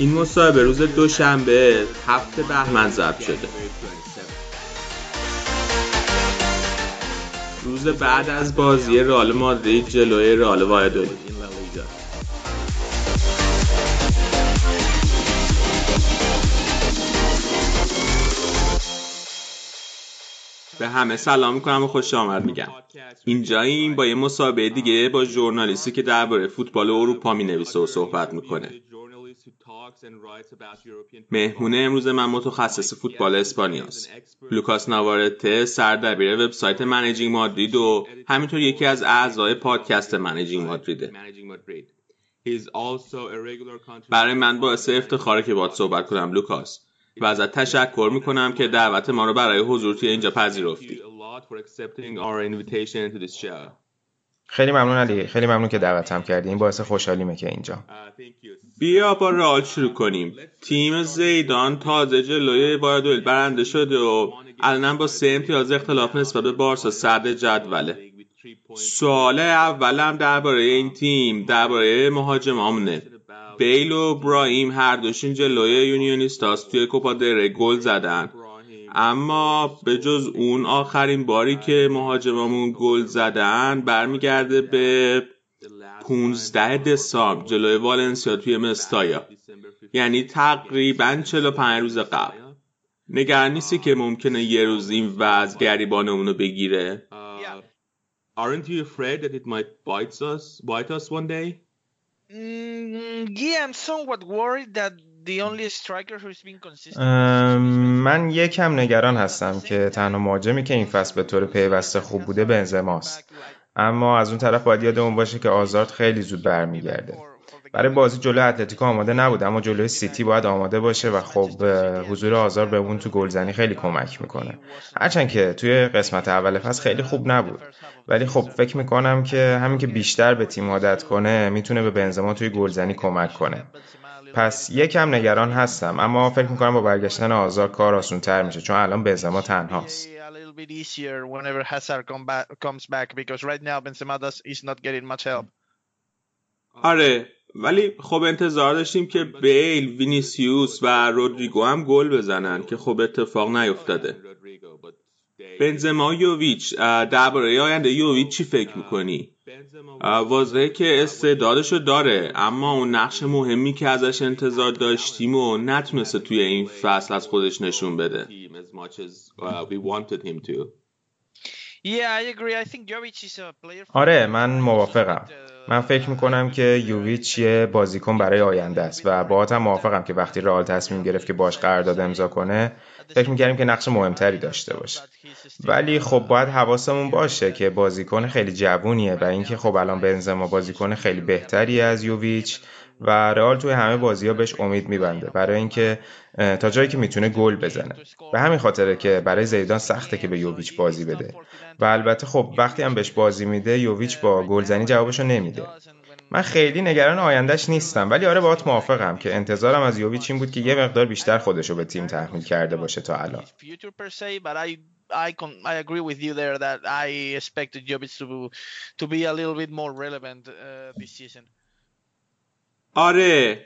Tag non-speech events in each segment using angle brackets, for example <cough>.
این مصاحبه روز دوشنبه هفته بهمن ضبط شده. روز بعد از بازی رئال مادرید جلوی رئال وایادولید به همه سلام می‌کنم و خوش آمد میگم. اینجاییم با یه مسابقه دیگه با ژورنالیستی که درباره فوتبال اروپا می‌نویسه و صحبت می‌کنه. مهمونه امروز من متخصص فوتبال اسپانیاست. لوکاس ناوارته سردبیر وبسایت Managing Madrid و همینطور یکی از اعضای پادکست Managing Madrid ه. برای من باعث افتخاره که باهات صحبت کنم لوکاس. و ازت تشکر می‌کنم که دعوت ما رو برای حضور توی اینجا پذیرفتی. خیلی ممنون علی. خیلی ممنون که دعوتم کردی این باعث خوشحالیمه که اینجا. بیا با رئال شروع کنیم. تیم زیدان تازه جلوی بایادول برنده شده و الان با سه امتیاز اختلاف نسبت به بارسا صدر جدوله. سوال اولم درباره این تیم درباره مهاجمامونه بیل و برایم هر دوشین جلوی یونیونیستاس توی کوپا دره گل زدن. اما به جز اون آخرین باری که مهاجمامون گل زدن برمیگرده به 15 دسامبر جلوی والنسیا توی مستایا. یعنی تقریبا 45 روز قبل. نگران نیستی که ممکنه یه روز این وضع گریبان اونو بگیره؟ Aren't you afraid that it might bite us, bite us one day? Mm, yeah, I'm somewhat worried that the only striker who's been consistent. من یکم نگران هستم که تنها مهاجمی که این فصل به طور پیوسته خوب بوده بنزماست. اما از اون طرف باید یادمون باشه که آزارد خیلی زود برمیگرده. برای بازی جلوی اتلتیکو آماده نبود اما جلوی سیتی باید آماده باشه و خب حضور آزار به اون تو گلزنی خیلی کمک می‌کنه. هرچند که توی قسمت اول فصل خیلی خوب نبود. ولی خب فکر می‌کنم که همین که بیشتر به تیم عادت کنه می‌تونه به بنزما توی گلزنی کمک کنه. پس یکم نگران هستم اما فکر می‌کنم با برگشتن آزار کار آسون تر میشه چون الان بنزما تنهاست. آره ولی خب انتظار داشتیم که بیل، وینیسیوس و رودریگو هم گل بزنن که خب اتفاق نیفتاده. بنزما یوویچ درباره آینده یوویچ چی فکر می‌کنی؟ واضحه که استعدادشو داره اما اون نقش مهمی که ازش انتظار داشتیم و نتونسته توی این فصل از خودش نشون بده. آره من موافقم. من فکر می‌کنم که یوویچ یه بازیکن برای آینده است و با هم موافقم که وقتی رئال تصمیم گرفت که باش قرارداد امضا کنه فکر می‌کردیم که نقش مهمتری داشته باشه. ولی خب باید حواسمون باشه که بازیکن خیلی جوونیه و اینکه خب الان بنزما بازیکن خیلی بهتری از یوویچ. و رئال توی همه بازی ها بهش امید میبنده برای اینکه تا جایی که می‌تونه گل بزنه. به همین خاطره که برای زیدان سخته که به یوویچ بازی بده. و البته خب وقتی هم بهش بازی میده یوویچ با گلزنی جوابشو نمیده. من خیلی نگران آیندهش نیستم ولی آره باهات موافقم که انتظارم از یوویچ این بود که یه مقدار بیشتر خودشو به تیم تحمیل کرده باشه تا الان. آره.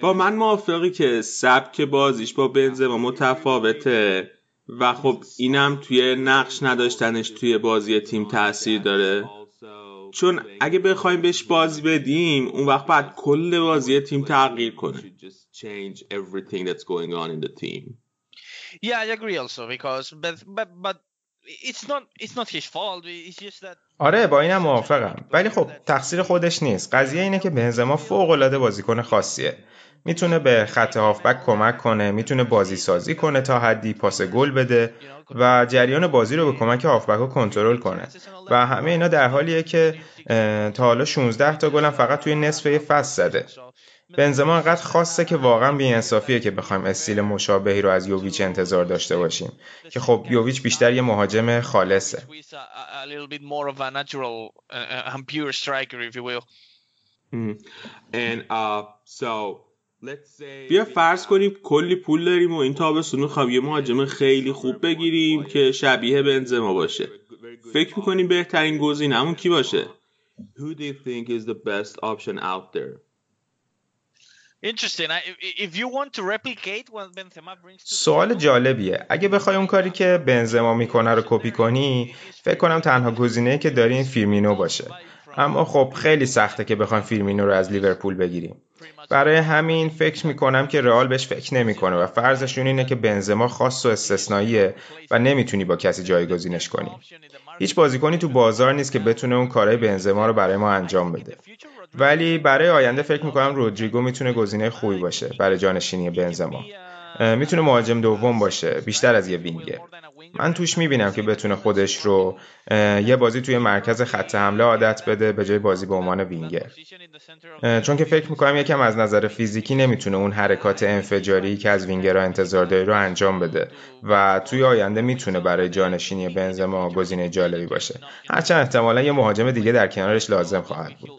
با من موافقی که سبک بازیش با بنزما متفاوته و خب اینم توی نقش نداشتنش توی بازی تیم تاثیر داره. چون اگه بخوایم بهش بازی بدیم اون وقت باید کل بازی تیم تغییر کنه. Yeah, I agree also because but but but it's not it's not his fault. It's just that آره با اینم موافقم. ولی خب تقصیر خودش نیست. قضیه اینه که بنزما فوق العاده بازیکن خاصیه. می‌تونه به خط هافبک کمک کنه می‌تونه بازی سازی کنه تا حدی پاس گل بده و جریان بازی رو به کمک هافبک کنترل کنه. و همه اینا در حالیه که تا حالا 16 تا گلم فقط توی نصف فصل زده. بنزما انقدر خاصه که واقعا بی‌انصافیه که بخوایم استیل مشابهی رو از یوویچ انتظار داشته باشیم. که خب یوویچ بیشتر یه مهاجم خالصه. بیا فرض کنیم کلی پول داریم و این تابستون می‌خوام یه مهاجم خیلی خوب بگیریم که شبیه بنزما باشه. فکر می‌کنیم بهترین گزینه‌مون کی باشه؟ Who do you think is the best option out there? سوال جالبیه. اگه بخوای اون کاری که بنزما می‌کنه رو کپی کنی فکر کنم تنها گزینه که داری این فیرمینو باشه. اما خب خیلی سخته که بخوایم فیرمینو رو از لیورپول بگیریم. برای همین فکر می‌کنم که رئال بهش فکر نمی‌کنه و فرضشون اینه که بنزما خاص و استثنائیه و نمی‌تونی با کسی جایگزینش کنی. هیچ بازیکنی تو بازار نیست که بتونه اون کارهای بنزما رو برای ما انجام بده. ولی برای آینده فکر می‌کنم رودریگو می‌تونه گزینه خوبی باشه برای جانشینی بنزما. می‌تونه مهاجم دوم باشه بیشتر از یه وینگر. من توش می‌بینم که بتونه خودش رو یه بازی توی مرکز خط حمله عادت بده به جای بازی به عنوان وینگر. چون که فکر می‌کنم یکم از نظر فیزیکی نمی‌تونه اون حرکات انفجاری که از وینگرها انتظار داری رو انجام بده. و توی آینده می‌تونه برای جانشینی بنزما گزینه جالبی باشه. هرچند احتمالا یه مهاجم دیگه در کنارش لازم خواهد بود.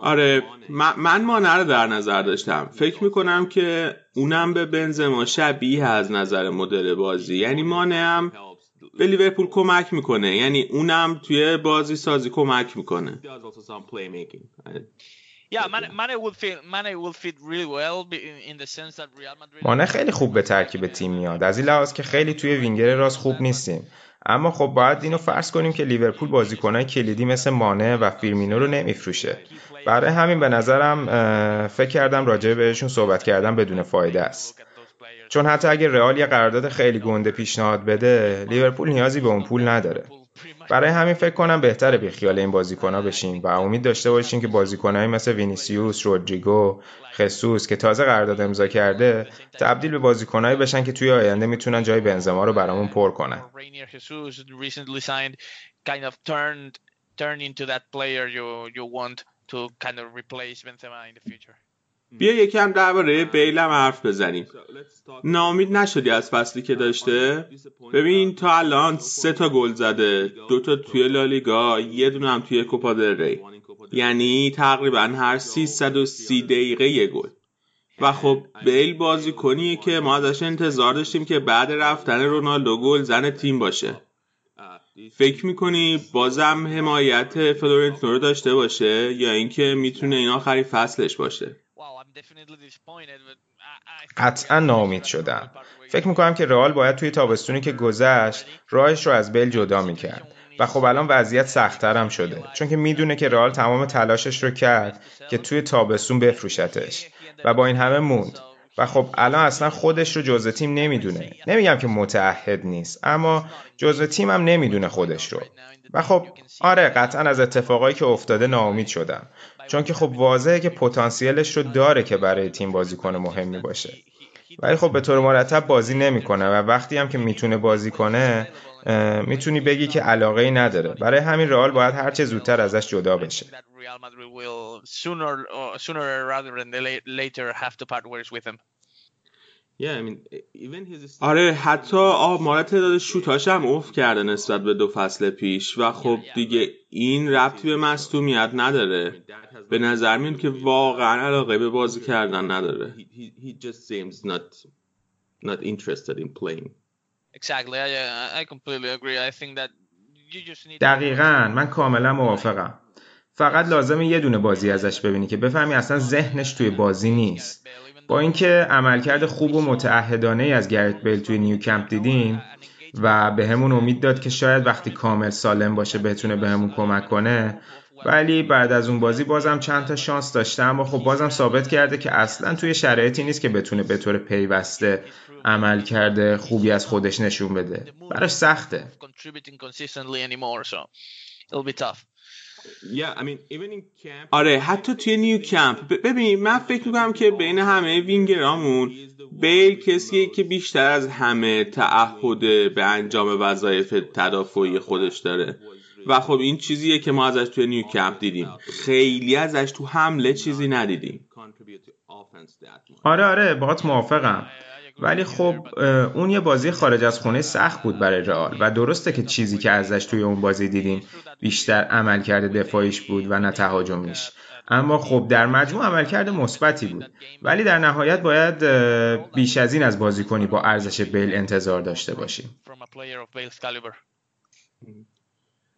آره من مانه رو در نظر داشتم. فکر می‌کنم که اونم به بنزما شبیه از نظر مدل بازی. یعنی مانه هم به لیورپول کمک می‌کنه. یعنی اونم توی بازی سازی کمک می‌کنه. مانه خیلی خوب به ترکیب تیم میاد. از این لحاظ که خیلی توی وینگر راست خوب نیستیم. اما خب باید اینو فرض کنیم که لیورپول بازیکنهای کلیدی مثل مانه و فیرمینو رو نمیفروشه. برای همین به نظرم فکر کردم راجع بهشون صحبت کردم بدون فایده است. چون حتی اگه رئال یه قرارداد خیلی گنده پیشنهاد بده لیورپول نیازی به اون پول نداره. برای همین فکر کنم بهتره بی خیال این بازیکنها بشیم و امید داشته باشیم که بازیکنایی مثل وینیسیوس، رودریگو، خصوص که تازه قرارداد امضا کرده تبدیل به بازیکنایی بشن که توی آینده می‌تونن جای بنزما رو برامون پر کنن. بیا یکم درباره بیلم حرف بزنیم. ناامید نشدی از فصلی که داشته؟ ببین تا الان سه تا گل زده. دو تا توی لالیگا یه دونه هم توی کوپا ری. یعنی تقریبا هر 330 دقیقه یه گل. و خب بیل بازی کنیه که ما ازش انتظار داشتیم که بعد رفتن رونالدو گل زن تیم باشه. فکر می‌کنی بازم حمایت فلورنتینو رو داشته باشه یا اینکه می‌تونه این آخری فصلش باشه؟ قطعا ناامید شدم. فکر می‌کنم که رئال باید توی تابستونی که گذشت راهش رو از بیل جدا می‌کرد. و خب الان وضعیت سختتر هم شده. چون که می‌دونه که رئال تمام تلاشش رو کرد که توی تابستون بفروشتش. و با این همه موند. و خب الان اصلا خودش رو جزء تیم نمی‌دونه. نمیگم که متعهد نیست اما جزء تیم هم نمی‌دونه خودش رو. و خب آره قطعا از اتفاقایی که افتاده ناامید شدم. چون که خب واضحه که پتانسیلش رو داره که برای تیم بازیکن مهمی باشه ولی خب به طور مرتب بازی نمی‌کنه و وقتی هم که می‌تونه بازی کنه می‌تونی بگی که علاقه ای نداره. برای همین رئال باید هر چه زودتر ازش جدا بشه. آره حتی آمار تعداد شوتاش هم افت کرده نسبت به دو فصل پیش و خب دیگه این ربطی به مصدومیت نداره. به نظر میاد که واقعا علاقه به بازی کردن نداره. not interested in playing. Exactly. I, I completely agree. I think that دقیقا. من کاملا موافقم. فقط لازمه یه دونه بازی ازش ببینی که بفهمی اصلا ذهنش توی بازی نیست. با اینکه عملکرد خوب و متعهدانه از گرت بیل توی نیو کمپ دیدیم و به همون امید داد که شاید وقتی کامل سالم باشه بتونه به همون کمک کنه ولی بعد از اون بازی بازم چند تا شانس داشته اما خب بازم ثابت کرده که اصلا توی شرایطی نیست که بتونه به طور پیوسته عمل کرده خوبی از خودش نشون بده. براش سخته. آره حتی توی نیو کمپ. ببین من فکر می‌کنم که بین همه وینگرامون بیل کسیه که بیشتر از همه تعهد به انجام وظایف تدافعی خودش داره. و خب این چیزیه که ما ازش توی نیو کمپ دیدیم. خیلی ازش تو حمله چیزی ندیدیم. آره آره باهات موافقم. ولی خب اون یه بازی خارج از خونه سخت بود برای رئال و درسته که چیزی که ازش توی اون بازی دیدیم بیشتر عملکرد دفاعیش بود و نه تهاجمیش. اما خب در مجموع عملکرد مثبتی بود. ولی در نهایت باید بیش از این از بازیکنی با ارزش بیل انتظار داشته باشیم.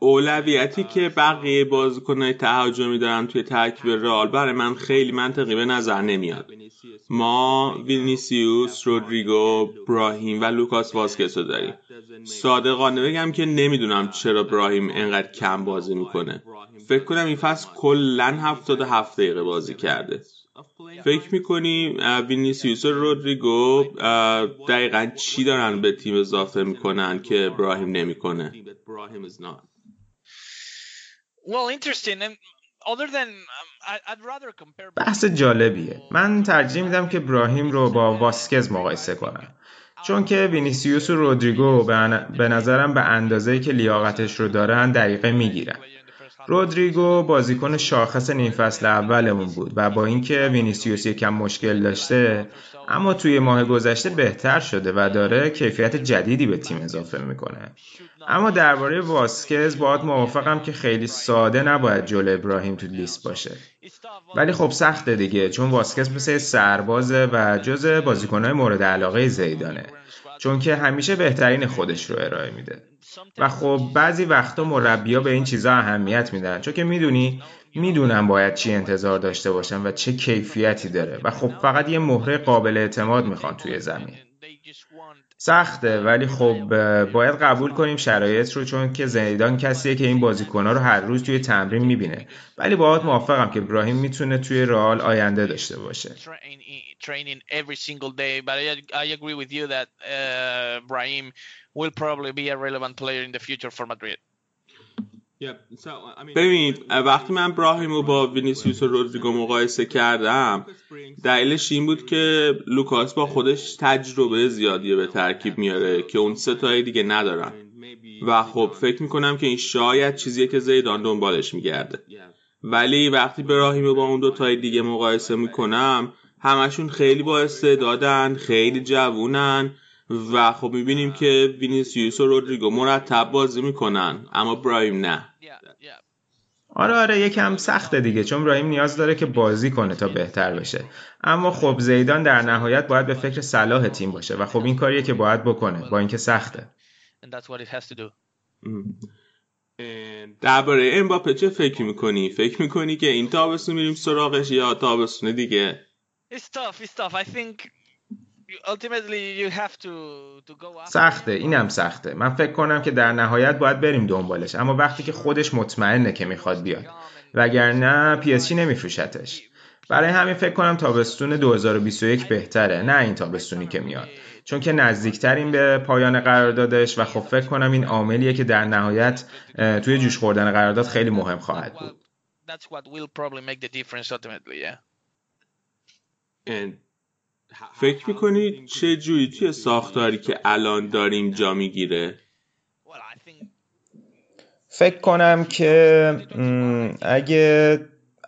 اولویتی که بقیه بازیکنهای تهاجمی دارن توی ترکیب رئال برای من خیلی منطقی به نظر نمیاد. ما وینیسیوس، رودریگو، براهیم و لوکاس واسکس رو داریم. صادقانه بگم که نمی‌دونم چرا براهیم انقدر کم بازی می‌کنه. فکر کنم این فصل کلا هفت دقیقه بازی کرده. فکر می‌کنی وینیسیوس و رودریگو دقیقا چی دارن به تیم اضافه می‌کنن که براهیم نمی‌کنه؟ بحث جالبیه. من ترجیح میدم که براهیم رو با واسکز مقایسه کنم. چون که وینیسیوس و رودریگو به نظرم به اندازه‌ای که لیاقتش رو دارن دقیقه می‌گیرن. رودریگو بازیکن شاخص نیم فصل اولمون بود و با اینکه وینیسیوس یکم مشکل داشته اما توی ماه گذشته بهتر شده و داره کیفیت جدیدی به تیم اضافه می‌کنه. اما درباره واسکز باید موافقم که خیلی ساده نباید جلو براهیم تو لیست باشه. ولی خب سخته دیگه چون واسکز مثل سربازه و جز بازیکنهای مورد علاقه زیدانه. چون که همیشه بهترین خودش رو ارائه میده. و خب بعضی وقتا مربیا به این چیزا اهمیت میدن. چون که می‌دونی می‌دونم باید چی انتظار داشته باشم و چه کیفیتی داره. و خب فقط یه مهره قابل اعتماد می‌خوان توی زمین. سخته ولی خب باید قبول کنیم شرایط رو چون که زیدان کسیه که این بازیکنها رو هر روز توی تمرین می‌بینه ولی باید موافقم که براهیم می‌تونه توی رئال آینده داشته باشه training every single day. But I, I agree with you that uh, Brahim will probably be a relevant player in the future for Madrid. ببینید وقتی من براهیم رو با وینیسیوس و رودریگو مقایسه کردم دلیلش این بود که لوکاس با خودش تجربه زیادی به ترکیب میاره که اون سه تای دیگه ندارن. و خب فکر می‌کنم که این شاید چیزیه که زیدان دنبالش میگرده. ولی وقتی براهیم رو با اون دو تای دیگه مقایسه می‌کنم همشون خیلی با استعدادن خیلی جوونن. و خب می‌بینیم که وینیسیوس و رودریگو مرتب بازی می‌کنن اما برایم نه. آره آره یکم سخته دیگه چون برایم نیاز داره که بازی کنه تا بهتر بشه. اما خب زیدان در نهایت باید به فکر صلاح تیم باشه و خب این کاریه که باید بکنه با اینکه سخته. درباره امباپه چه فکر می‌کنی؟ فکر می‌کنی که این تابستون میریم سراغش یا تابستون دیگه؟ سخته. اینم سخته. من فکر کنم که در نهایت باید بریم دنبالش. اما وقتی که خودش مطمئنه که می‌خواد بیاد. وگرنه پی اس نمیفروشتش. برای همین فکر کنم تابستون 2021 بهتره. نه این تابستونی که میاد. چون که نزدیکترین به پایان قراردادش و خب فکر کنم این عاملیه که در نهایت توی جوش خوردن قرارداد خیلی مهم خواهد بود. فکر می‌کنی چه جوری توی ساختاری که الان داریم جا می‌گیره؟ فکر کنم که اگه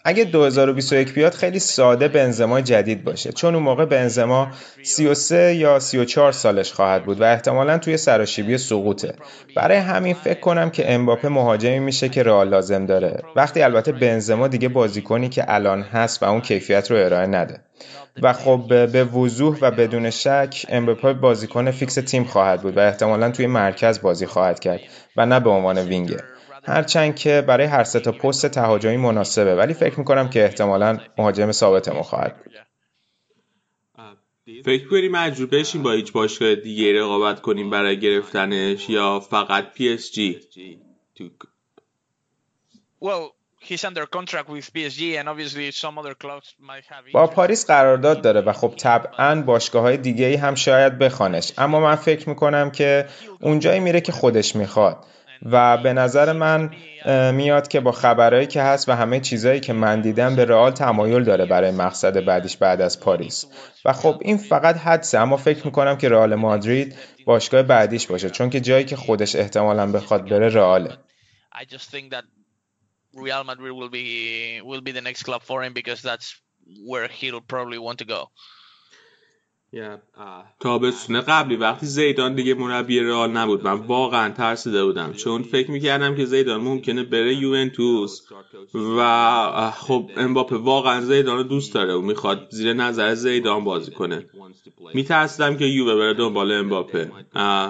اگه 2021 بیاد خیلی ساده بنزما جدید باشه. چون اون موقع بنزما 33 یا 34 سالش خواهد بود و احتمالا توی سراشیبی سقوطه. برای همین فکر کنم که امباپه مهاجمی میشه که رئال لازم داره. وقتی البته بنزما دیگه بازیکنی که الان هست و اون کیفیت رو ارائه نده. و خب به وضوح و بدون شک امباپه بازیکن فیکس تیم خواهد بود و احتمالا توی مرکز بازی خواهد کرد و نه به عنوان وینگر. هرچند که برای هر سه تا پست تهاجمی مناسبه ولی فکر می‌کنم که احتمالا مهاجم ثابتمون خواهد بود. فکر کنی مجبور بشیم با هیچ باشگاه دیگه رقابت کنیم برای گرفتنش یا فقط PSG با پاریس قرارداد داره و خب طبعا باشگاه های دیگه ای هم شاید بخوانش. اما من فکر می‌کنم که اونجایی میره که خودش می‌خواد. و به نظر من میاد که با خبرهایی که هست و همه چیزهایی که من دیدم به رئال تمایل داره برای مقصد بعدیش بعد از پاریس و خب این فقط حدسه اما فکر می‌کنم که رئال مادرید باشگاه بعدیش باشه چون که جایی که خودش احتمالا بخواد بره رئاله. تابستون قبلی وقتی زیدان دیگه مربی رئال نبود من واقعا ترسیده بودم. چون فکر می‌کردم که زیدان ممکنه بره یوونتوس. و خب امباپه واقعا زیدان رو دوست داره و می‌خواد زیر نظر زیدان بازی کنه. میترسیدم که یووه بره دنبال امباپه.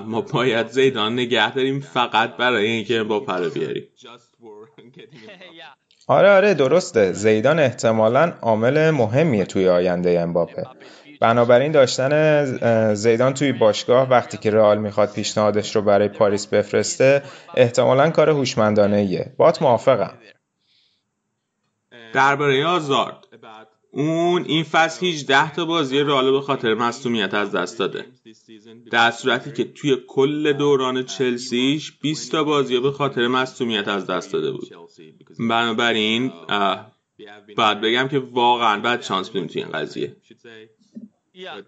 ما باید زیدان نگه داریم فقط برای اینکه امباپه رو بیاریم آره آره درسته. زیدان احتمالا عامل مهمیه توی آینده امباپه. بنابراین داشتن زیدان توی باشگاه وقتی که رئال می‌خواد پیشنهادش رو برای پاریس بفرسته احتمالا کار هوشمندانه ایه بات موافقم. درباره آزارد. اون این فصل 18 تا بازی رئال به خاطر مصونیت از دست داده. در صورتی که توی کل دوران چلسیش 20 تا بازی به خاطر مصونیت از دست داده بود. بنابراین باید بگم که واقعا بعد شانس بدیم توی این قضیه. Yeah.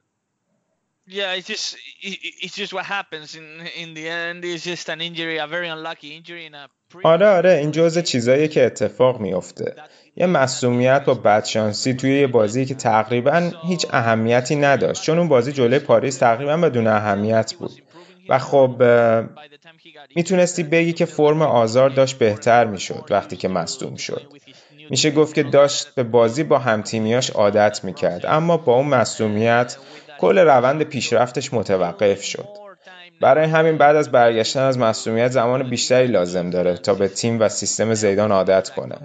Yeah, it's just it's just what happens in in the end. It's just an injury, a very unlucky injury in a آره آره این جزء چیزایی که اتفاق میفته یه مسئولیت با بدشانسی توی یه بازی که تقریبا هیچ اهمیتی نداشت. چون اون بازی جلوی پاریس تقریبا بدون اهمیت بود. و خب می‌تونستی بگی که فرم آزار داشت بهتر می‌شد وقتی که مصدوم شد. میشه گفت که داشت به بازی با همتیمیاش عادت می‌کرد اما با اون مصومیت کل روند پیشرفتش متوقف شد. برای همین بعد از برگشتن از مصومیت زمان بیشتری لازم داره تا به تیم و سیستم زیدان عادت کنه.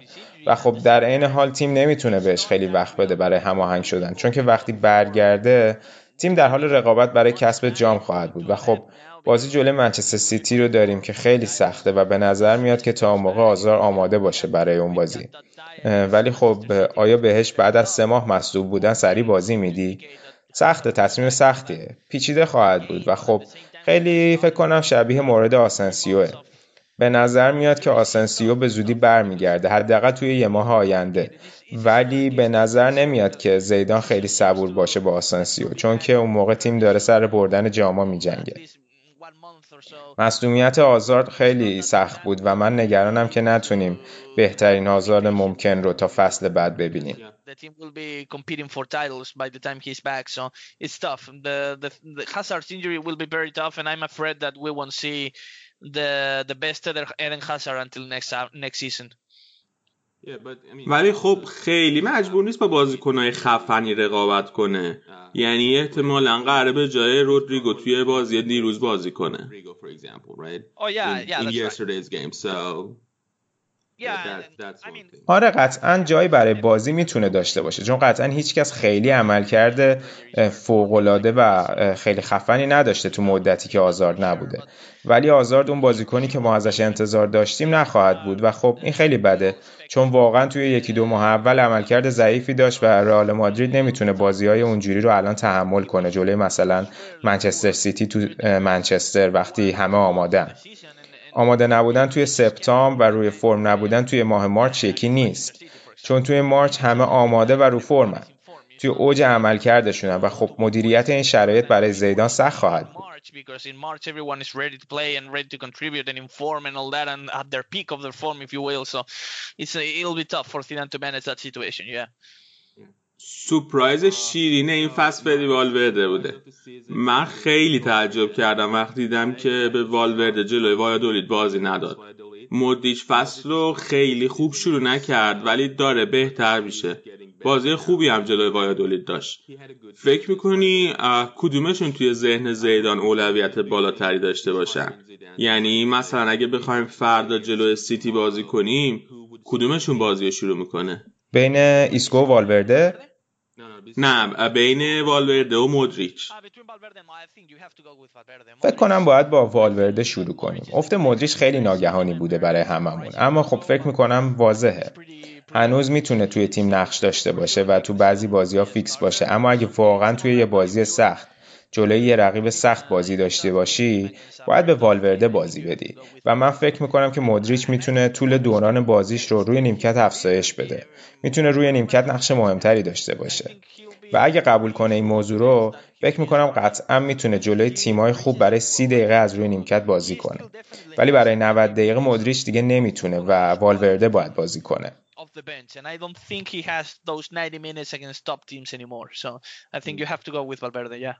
و خب در عین حال تیم نمی‌تونه بهش خیلی وقت بده برای هماهنگ شدن چون که وقتی برگرده تیم در حال رقابت برای کسب جام خواهد بود. و خب بازی جلوی منچستر سیتی رو داریم که خیلی سخته و به نظر میاد که تا موقع آزار آماده باشه برای اون بازی. ولی خب آیا بهش بعد از سه ماه مصدوب بودن سریع بازی میدی؟ سخته تصمیم سختیه. پیچیده خواهد بود و خب خیلی فکر کنم شبیه مورد آسنسیوه. به نظر میاد که آسنسیو به زودی برمیگرده حداقل توی یه ماه آینده. ولی به نظر نمیاد که زیدان خیلی صبور باشه با آسنسیو چون که اون موقع تیم داره سر بردن جاما میجنگه. مصدومیت آزارد خیلی سخت بود و من نگرانم که نتونیم بهترین آزار ممکن رو تا فصل بعد ببینیم. ولی خب خیلی مجبور نیست با بازیکنهای خفنی رقابت کنه. یعنی احتمالا قراره به جای رودریگو توی بازی دیروز بازی کنه. آره قطعا جایی برای بازی می‌تونه داشته باشه. چون قطعا هیچکس خیلی عملکرد فوقالعاده و خیلی خفنی نداشته تو مدتی که آزارد نبوده. ولی آزارد اون بازیکنی که ما ازش انتظار داشتیم نخواهد بود. و خب این خیلی بده. چون واقعا توی یکی دو ماه اول عملکرد ضعیفی داشت و رئال مادرید نمی‌تونه بازی های اونجوری رو الان تحمل کنه. جلوی مثلا منچستر سیتی تو منچستر وقتی همه آمادن. آماده نبودن توی سپتامبر و روی فرم نبودن توی ماه مارچ یکی نیست. چون توی مارچ همه آماده و رو فرمن توی اوج عملکردشونن و خب مدیریت این شرایط برای زیدان سخت خواهد بود. سپرایز شیرین این فصل فدی والورده بوده. من خیلی تعجب کردم وقتی دیدم که به والورده جلوی وایادولید بازی نداد. مدیش فصل رو خیلی خوب شروع نکرد ولی داره بهتر میشه. بازی خوبی هم جلوی وایادولید داشت. فکر می‌کنی کدومشون توی ذهن زیدان اولویت بالاتری داشته باشن؟ یعنی مثلا اگه بخوایم فردا جلوی سیتی بازی کنیم کدومشون بازی رو شروع می‌کنه؟ بین ایسکو و والورده نه بین والورده و مودریچ. فکر کنم باید با والورده شروع کنیم. افت مودریچ خیلی ناگهانی بوده برای هممون. اما خب فکر می‌کنم واضحه. هنوز می‌تونه توی تیم نقش داشته باشه و تو بعضی بازی ها فیکس باشه. اما اگه واقعا توی یه بازی سخت جلوی یه رقیب سخت بازی داشته باشی باید به والورده بازی بدی و من فکر می‌کنم که مودریچ می‌تونه طول دوران بازیش رو روی نیمکت افزایش بده می‌تونه روی نیمکت نقش مهمتری داشته باشه و اگه قبول کنه این موضوع رو فکر می‌کنم قطعا می‌تونه جلوی تیمای خوب برای سی دقیقه از روی نیمکت بازی کنه ولی برای 90 دقیقه مودریچ دیگه نمی‌تونه و والورده باید بازی کنه off the bench, and I don't think he has those 90 minutes against top teams anymore. So I think you have to go with Valverde. Yeah.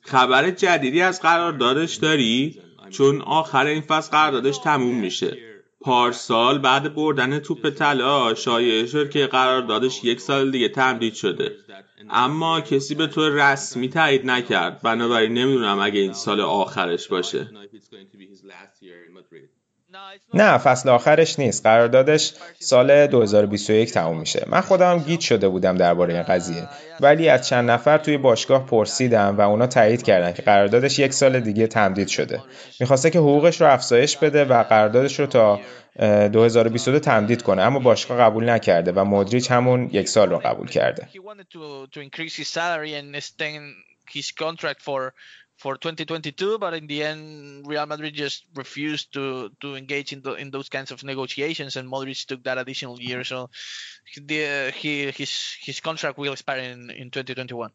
<laughs> خبر جدیدی از قراردادش داری؟ چون آخر این فصل قراردادش تموم میشه. پارسال بعد بردن توپ طلا شایعه شد که قراردادش یک سال دیگه تمدید شده. اما کسی به طور رسمی تایید نکرد. بنابراین نمی‌دونم اگه این سال آخرش باشه. نه فصل آخرش نیست. قراردادش سال 2021 تموم میشه. من خودم گیت شده بودم درباره این قضیه. ولی از چند نفر توی باشگاه پرسیدم و اونا تایید کردن که قراردادش یک سال دیگه تمدید شده. می‌خواسته که حقوقش رو افزایش بده و قراردادش رو تا 2022 تمدید کنه. اما باشگاه قبول نکرده و مدریچ همون یک سال رو قبول کرده. for 2022, but in the end, Real Madrid just refused to to engage in the, in those kinds of negotiations, and Modric took that additional year. So the, he his his contract will expire in in 2021.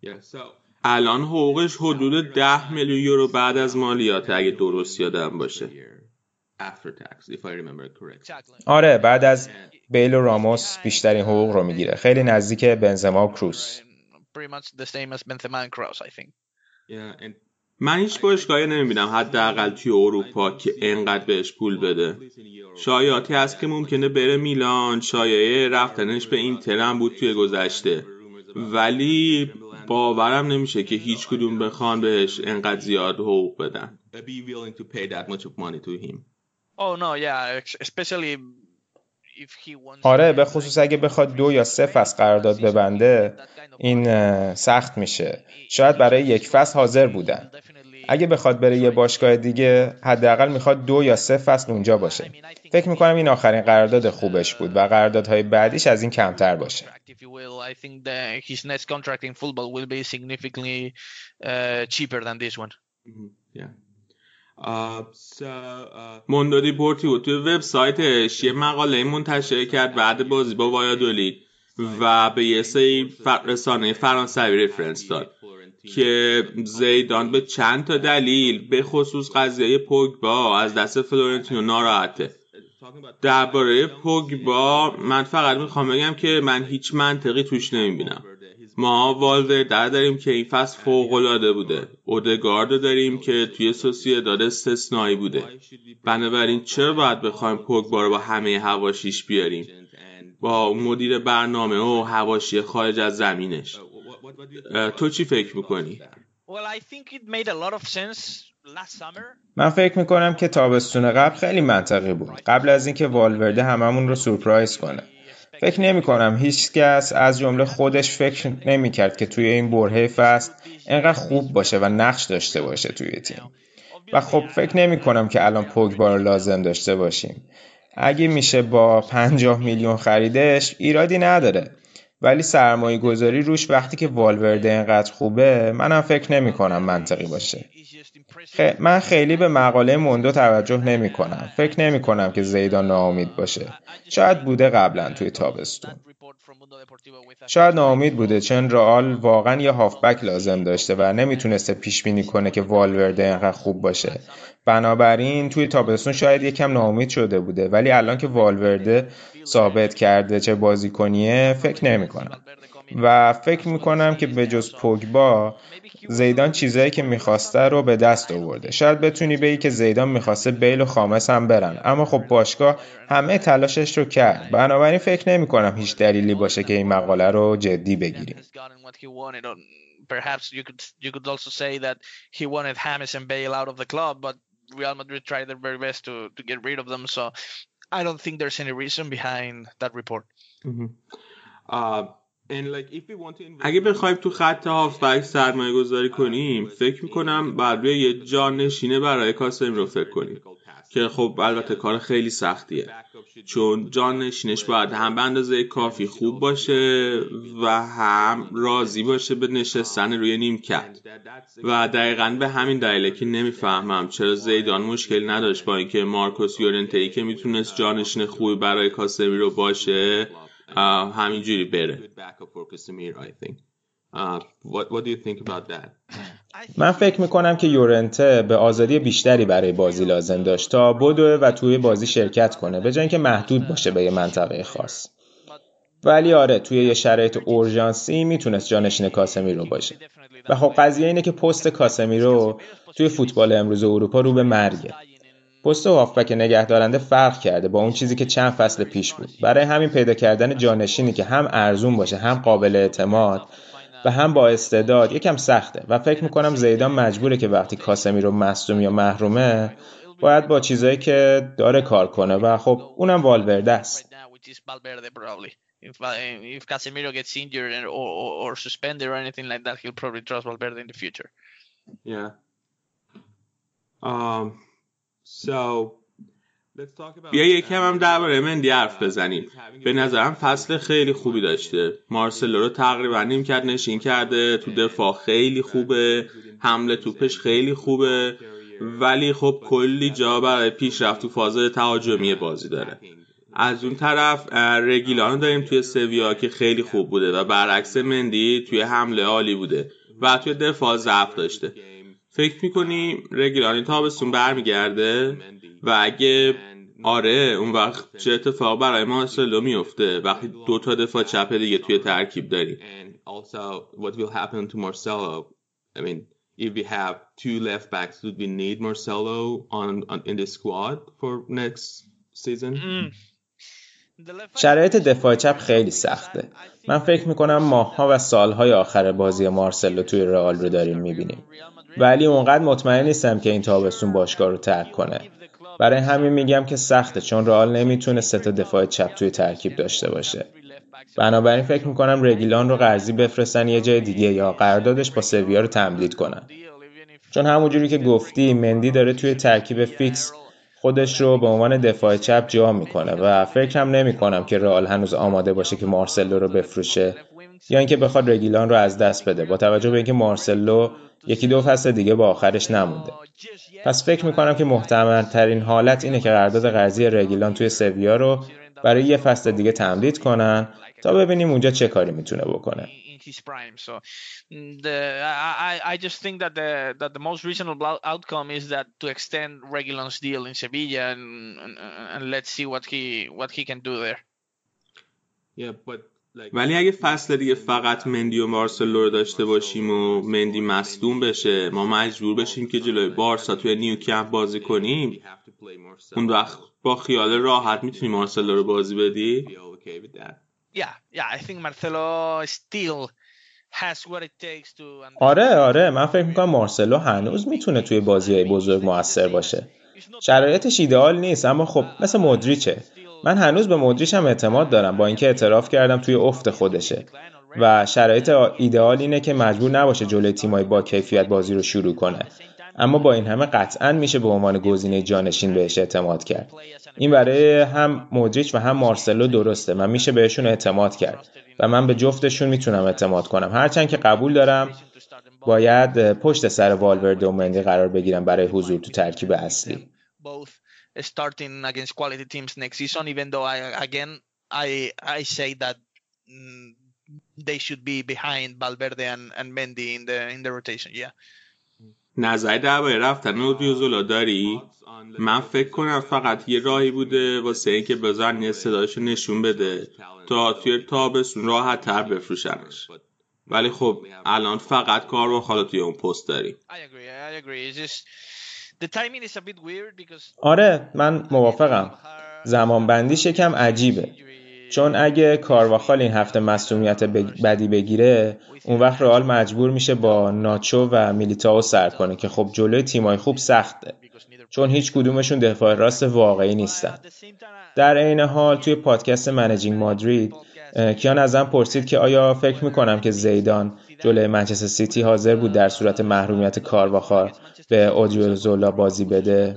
Yeah. So الان حقوقش حدود 10 میلیون یورو بعد از مالیات اگه درست یادم باشه. After tax, if I remember correct. آره بعد از بیل و راموس بیشترین حقوق رو میگیره. خیلی نزدیک بنزما و کروس. Pretty much the same as Benzema and Kroos, I think. من هیچ باشگاهی نمی‌بینم حداقل توی اروپا که انقدر بهش پول بده. شایعاتی هست که ممکنه بره میلان شایعه رفتنش به اینتر هم بود توی گذشته. ولی باورم نمیشه که هیچ کدوم بخوان بهش انقدر زیاد حقوق بدن Oh no, yeah, especially آره به خصوص اگه بخواد دو یا سه فصل قرارداد ببنده این سخت میشه. شاید برای یک فصل حاضر بودن. اگه بخواد بره یه باشگاه دیگه حداقل می‌خواد دو یا سه فصل اونجا باشه. فکر می‌کنم این آخرین قرارداد خوبش بود و قراردادهای بعدیش از این کمتر باشه. موندو دپورتیوو توی وبسایتش یه مقاله منتشر کرد بعد بازی با وایادولید و به یه سری رسانه فرانسوی reference داد که زیدان به چند تا دلیل به خصوص قضیه پوگبا از دست فلورنتینو ناراحته. درباره پوگبا من فقط می‌خوام بگم که من هیچ منطقی توش نمی‌بینم. ما والورده داریم که این فصل فوق العاده بوده. اودگارد داریم که توی داده استثنایی بوده. بنابراین چرا باید بخوایم پوگبا رو با همه هواشیش بیاریم؟ با مدیر برنامه و هواشی خارج از زمینش. تو چی فکر می‌کنی؟ من فکر می‌کنم که تابستون قبل خیلی منطقی بود. قبل از اینکه والورده هممون رو سورپرایز کنه. فکر نمی کنم هیچ کس از جمله خودش فکر نمی کرد که توی این برهه فصل اینقدر خوب باشه و نقش داشته باشه توی تیم. و خب فکر نمی کنم که الان پوگبا لازم داشته باشیم. اگه میشه با 50 میلیون خریدش ایرادی نداره. ولی سرمایه گذاری روش وقتی که والورده اینقدر خوبه منم فکر نمی کنم منطقی باشه. من خیلی به مقاله موندو توجه نمی کنم فکر نمی کنم که زیدان ناامید باشه. شاید بوده قبلا توی تابستون. شاید ناامید بوده چون رئال واقعا یه هافبک لازم داشته و نمی‌تونسته پیش بینی کنه که والورده اینقدر خوب باشه. بنابراین توی تابستون شاید یکم ناامید شده بوده. ولی الان که والورده ثابت کرده چه بازیکنیه فکر نمی کنم. و فکر می‌کنم که به جز پوگبا زیدان چیزایی که می‌خواسته رو به دست آورده. شاید بتونی بگی که زیدان می‌خواسته بیل و خامس هم برن. اما خب باشگاه همه تلاشش رو کرد. بنابراین فکر نمی کنم هیچ دلیلی باشه که این مقاله رو جدی بگیریم. Real Madrid tried their very best to to get rid of them. So I don't think there's any reason behind that report. Mm-hmm. Uh, اگه بخوایم تو خط هافبک سرمایه گذاری کنیم فکر می‌کنم باید روی یه جان نشینه برای کاسم رو فکر کنیم که خب البته کار خیلی سختیه. چون جان نشینش باید هم به اندازه کافی خوب باشه و هم راضی باشه به نشستن روی نیمکت. و دقیقا به همین دلیله که نمی‌فهمم چرا زیدان مشکل نداشت با اینکه مارکوس یورنتی که می‌تونست جانشین خوبی برای کاسمی رو باشه همینجوری بره. What, what do you think about that? <clears throat> من فکر می‌کنم که یورنته به آزادی بیشتری برای بازی لازم داشت تا بدوه و توی بازی شرکت کنه به جای اینکه محدود باشه به یه منطقه خاص. ولی آره توی یه شرایط اورژانسی می‌تونست جانشین کاسمیرو باشه. و خب قضیه اینه که پست کاسمیرو توی فوتبال امروز اروپا رو به مرگه پست هافبک نگهدارنده فرق کرده با اون چیزی که چند فصل پیش بود. برای همین پیدا کردن جانشینی که هم ارزون باشه هم قابل اعتماد و هم با استعداد یکم سخته و فکر می‌کنم زیدان مجبوره که وقتی کاسمی رو مصدوم یا محرومه باید با چیزایی که داره کار کنه و خب اونم والورده است if if Casemiro gets injured or, or, or suspended or anything like that, he'll probably trust Valverde in the future. Yeah. Um. So بیا یکم هم درباره مندی حرف بزنیم. به نظرم فصل خیلی خوبی داشته. مارسلو رو تقریبا نیم کرد نشین کرده. تو دفاع خیلی خوبه. حمله توپش خیلی خوبه. ولی خب کلی جا برای پیشرفت تو فاز تهاجمی بازی داره. از اون طرف رگیلانو داریم توی سویا که خیلی خوب بوده و برعکس مندی توی حمله عالی بوده و توی دفاع ضعف داشته. فکر می‌کنی رگیلانی تابستون برمیگرده؟ و اگه آره اون وقت چه اتفاق برای مارسلو میفته وقتی دو تا دفاع چپ دیگه توی ترکیب داری. Also what will happen to Marcelo? I mean if we have two left backs would we need Marcelo on, on in the squad for next season? شرایط دفاع چپ خیلی سخته. من فکر می‌کنم ماهها و سالهای آخر بازی مارسلو توی رئال رو داریم می‌بینیم. ولی اونقدر مطمئن نیستم که این تابستون باشگاه رو ترک کنه. برای همین میگم که سخته چون رئال نمی‌تونه سه تا دفاع چپ توی ترکیب داشته باشه. بنابراین فکر می‌کنم رگیلان رو قرضی بفرستن یه جای دیگه یا قراردادش با سویا رو تمدید کنن. چون همونجوری که گفتی مندی داره توی ترکیب فیکس خودش رو به عنوان دفاع چپ جا می‌کنه و فکرم نمی کنم که رئال هنوز آماده باشه که مارسلو رو بفروشه یا اینکه بخواد رگیلان رو از دست بده با توجه به اینکه مارسلو یکی دو فصل دیگه با آخرش نمونده پس فکر می‌کنم که محتمل ترین حالت اینه که قرارداد قرضی رگیلان توی سویا رو برای یه فصل دیگه تمدید کنن تا ببینیم اونجا چه کاری می‌تونه بکنه his prime. So the I, I just think that the that the most reasonable outcome is that to extend Regulon's deal in Sevilla and, and and let's see what he what he can do there. Yeah, but ولی اگه فصل دیگه فقط مندی و مارسلو رو داشته باشیم و مندی مصدوم بشه ما مجبور بشیم که جلوی بارسا توی نیو کمپ بازی کنیم. اون وقت با خیال راحت می‌تونی مارسلو رو بازی بدی؟ Yeah, yeah, I think Marcelo still has what it takes to آره آره من فکر می‌کنم مارسلو هنوز می‌تونه توی بازی های بزرگ موثر باشه. شرایطش ایدئال نیست اما خب مثل مدریچه من هنوز به مدریش هم اعتماد دارم با اینکه اعتراف کردم توی افت خودشه. و شرایط ایدئال اینه که مجبور نباشه جلوی تیمای با کیفیت بازی رو شروع کنه. اما با این همه قطعا میشه به عنوان گزینه جانشین بهش اعتماد کرد. این برای هم مودریچ و هم مارسلو درسته. و میشه بهشون اعتماد کرد. و من به جفتشون می‌تونم اعتماد کنم. هرچند که قبول دارم باید پشت سر والورده و مندی قرار بگیرم برای حضور تو ترکیب اصلی. Starting against quality teams next season even though I again I I say that they should be behind Valverde and, and Mendy in the in the rotation yeah. نظری درباره رفتن اودیوزولا داری؟ من فکر کنم فقط یه راهی بوده واسه اینکه بذارن یه صداشو نشون بده تا توی تابستون راحت تر بفروشنش. ولی خب الان فقط کار با حالا توی اون پست آره من موافقم. زمان بندیش یکم عجیبه. چون اگه کارواخال این هفته مصومیت بدی بگیره اون وقت رئال مجبور میشه با ناچو و میلیتائو سرد کنه که خب جلوی تیمای خوب سخته. چون هیچ کدومشون دفاع راست واقعی نیستن. در عین حال توی پادکست منیجینگ مادرید کیان ازم پرسید که آیا فکر می‌کنم که زیدان جلوی منچستر سیتی حاضر بود در صورت محرومیت کارواخال به اودریوزولا بازی بده.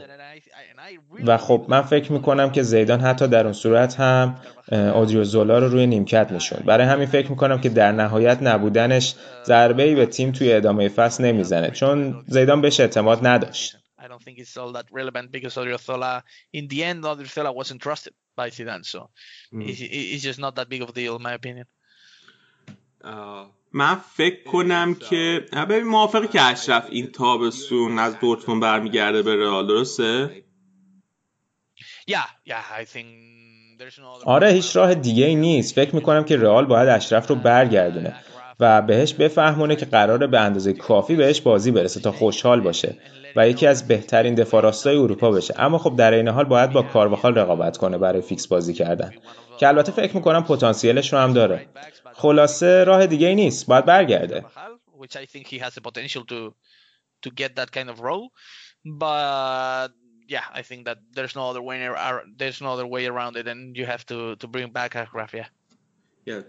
و خب من فکر می‌کنم که زیدان حتی در اون صورت هم اودریوزولا رو روی نیمکت میشون برای همین فکر می‌کنم که در نهایت نبودنش ضربه ای به تیم توی ادامه فصل نمی‌زنه چون زیدان بهش اعتماد نداشت. من فکر کنم که ببین موافقه که اشرف این تابستون از دورتون برمیگرده به رئال درسته؟ آره هیچ راه دیگه ای نیست. فکر می‌کنم که رئال باید اشرف رو برگردونه. و بهش بفهمونه که قراره به اندازه کافی بهش بازی برسه تا خوشحال باشه و یکی از بهترین دفاراستای اروپا بشه. اما خب در این حال باید با کارواخال رقابت کنه برای فیکس بازی کردن. که البته فکر می‌کنم پتانسیلش رو هم داره. خلاصه راه دیگه ای نیست. باید برگرده. Yeah.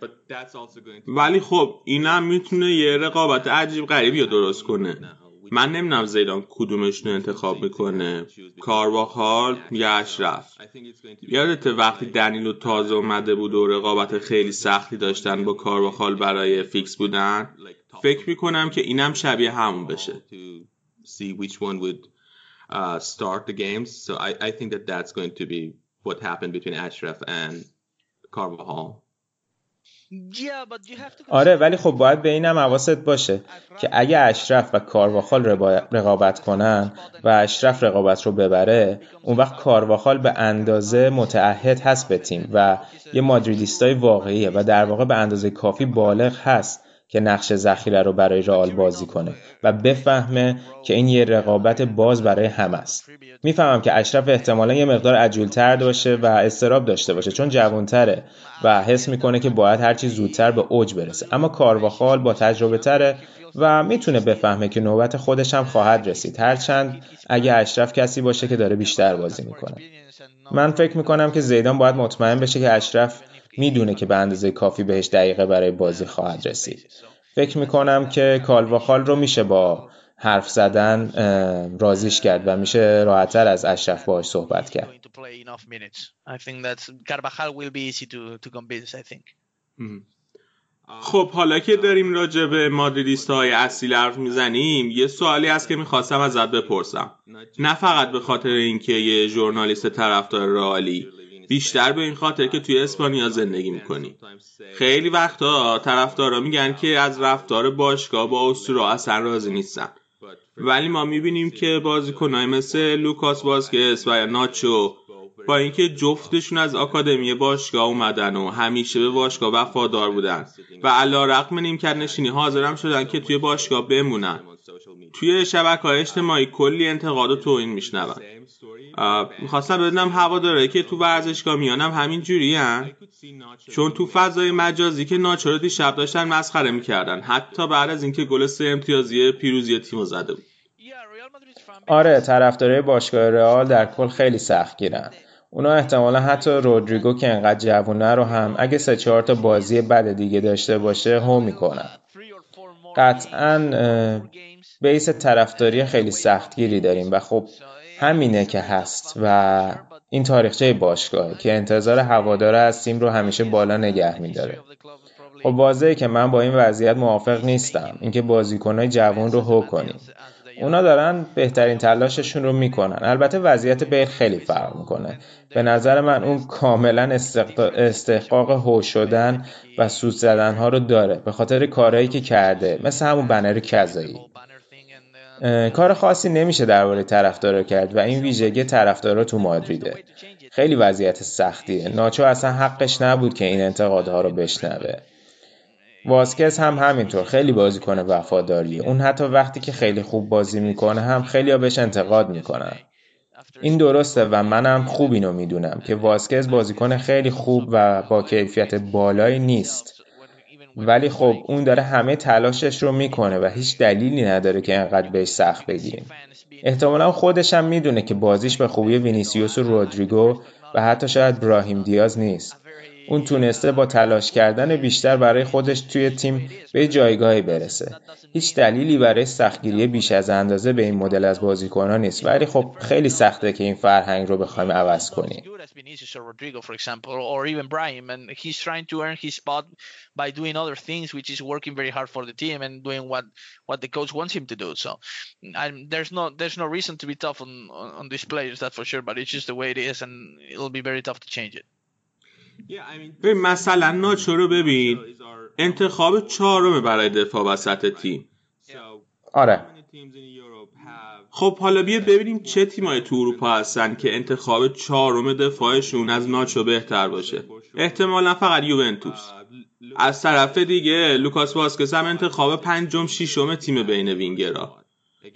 ولی خب اینم می‌تونه یه رقابت عجیب غریبی رو درست کنه. من نمی‌دونم زیدان کدومش رو انتخاب می‌کنه. کارواخال یا اشرف؟ یادت وقتی دنیلو تازه اومده بود و رقابت خیلی سختی داشتن با کارواخال برای فیکس بودن فکر می‌کنم که اینم شبیه همون بشه. start the games. So I, I think that that's going to be what happened between Ashraf and Carvajal. آره ولی خب باید به اینم حواست باشه که اگه اشرف و کارواخال رقابت کنن و اشرف رقابت رو ببره اون وقت کارواخال به اندازه متعهد هست به تیم و یه مادریدیستای واقعیه و در واقع به اندازه کافی بالغ هست. که نقش ذخیره رو برای رئال بازی کنه و بفهمه که این یه رقابت باز برای همه است. می‌فهمم که اشرف احتمالا یه مقدار عجولتر باشه و استراب داشته باشه چون جوانتره و حس می‌کنه که باید هرچی زودتر به اوج برسه. اما کارواخال با تجربه تره و می‌تونه بفهمه که نوبت خودش هم خواهد رسید. هرچند اگه اشرف کسی باشه که داره بیشتر بازی می‌کنه. من فکر می‌کنم که زیدان باید مطمئن بشه که اشرف می‌دونه که به اندازه کافی بهش دقیقه برای بازی خواهد رسید. فکر می‌کنم که کالواخال رو میشه با حرف زدن رازیش کرد و میشه راحتتر از اشرف باهاش صحبت کرد. خب حالا که داریم راجع به مادریدیست های اصیل حرف می‌زنیم یه سوالی هست که می‌خواستم ازت بپرسم. نه فقط به خاطر اینکه یه ژورنالیست طرفدار رئالی بیشتر به این خاطر که توی اسپانیا زندگی می‌کنی. خیلی وقتا طرفدارا میگن که از رفتار باشگاه با اسطورا اصلا راضی نیستن. ولی ما می‌بینیم که بازیکنهای مثل لوکاس بازکس و ناچو با اینکه جفتشون از آکادمی باشگاه اومدن و همیشه به باشگاه وفادار بودن و علا رقم نیمکت نشینی حاضرم شدن که توی باشگاه بمونن. توی شبکه اجتماعی کلی انتقاد و توهین میشنون. می‌خواستم بدونم هوا داره که تو ورزشگاه میانم همین جوری هن؟ چون تو فضای مجازی که ناچارو دیشب داشتن مسخره می‌کردن حتی بعد از اینکه گل سه امتیازی پیروزی تیمو زده بود. آره طرفدارای باشگاه رئال در کل خیلی سخت گیرن اونا احتمالا حتی رودریگو که انقدر جوونه رو هم اگه سه چهار تا بازی بد دیگه داشته باشه هو می‌کنن. قطعا بیس طرفداری خیلی سختگیری داریم و خب همینه که هست و این تاریخچه باشگاه که انتظار هواداره از تیم رو همیشه بالا نگه میداره. خب واضحه که من با این وضعیت موافق نیستم. اینکه بازیکنهای جوان رو هو کنیم. اونا دارن بهترین تلاششون رو می‌کنن. البته وضعیت بیل خیلی فرق می‌کنه. به نظر من اون کاملا استحقاق هو شدن و سود زدن ها رو داره. به خاطر کارهایی که کرده. مثل همون بنر کذایی. کار خاصی نمیشه درباره طرفدارا کرد و این ویژگی طرفدارا تو مادریده. خیلی وضعیت سختیه. ناچو اصلا حقش نبود که این انتقادها رو بشنوه. واسکز هم همینطور. خیلی بازی کنه وفاداریه. اون حتی وقتی که خیلی خوب بازی می‌کنه هم خیلی ها بهش انتقاد می‌کنن. این درسته و منم خوب اینو می‌دونم که واسکز بازیکن خیلی خوب و با کیفیت بالایی نیست. ولی خب اون داره همه تلاشش رو می‌کنه و هیچ دلیلی نداره که انقدر بهش سخت بگیریم احتمالا خودش هم می‌دونه که بازیش به خوبی وینیسیوس و رودریگو و حتی شاید براهیم دیاز نیست. اون تونسته با تلاش کردن بیشتر برای خودش توی تیم به جایگاهی برسه هیچ دلیلی برای سختگیری بیش از اندازه به این مدل از بازیکنان نیست ولی خب خیلی سخته که این فرهنگ رو بخوایم عوض کنیم by doing other things which is working very hard for the team and doing what what the coach wants him to do so I'm, there's no there's no reason to be tough on, on, on these players that's for sure but it's just the way it is and it'll be very tough to change it ببین مثلا ناچو رو ببین. انتخاب چهارمه برای دفاع وسط تیم. آره. خب حالا بیا ببینیم چه تیمای تو اروپا هستن که انتخاب چهارم دفاعشون از ناچو بهتر باشه. احتمالا فقط یوونتوس. از طرف دیگه لوکاس واسکس هم انتخاب پنجم ششم تیم بین وینگرا